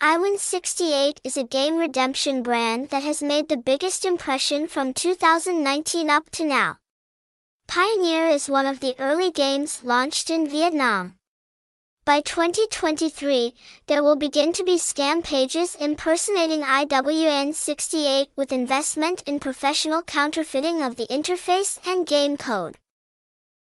iWin68 is a game redemption brand that has made the biggest impression from 2019 up to now. Pioneer is one of the early games launched in Vietnam. By 2023, there will begin to be scam pages impersonating IWN68 with investment in professional counterfeiting of the interface and game code.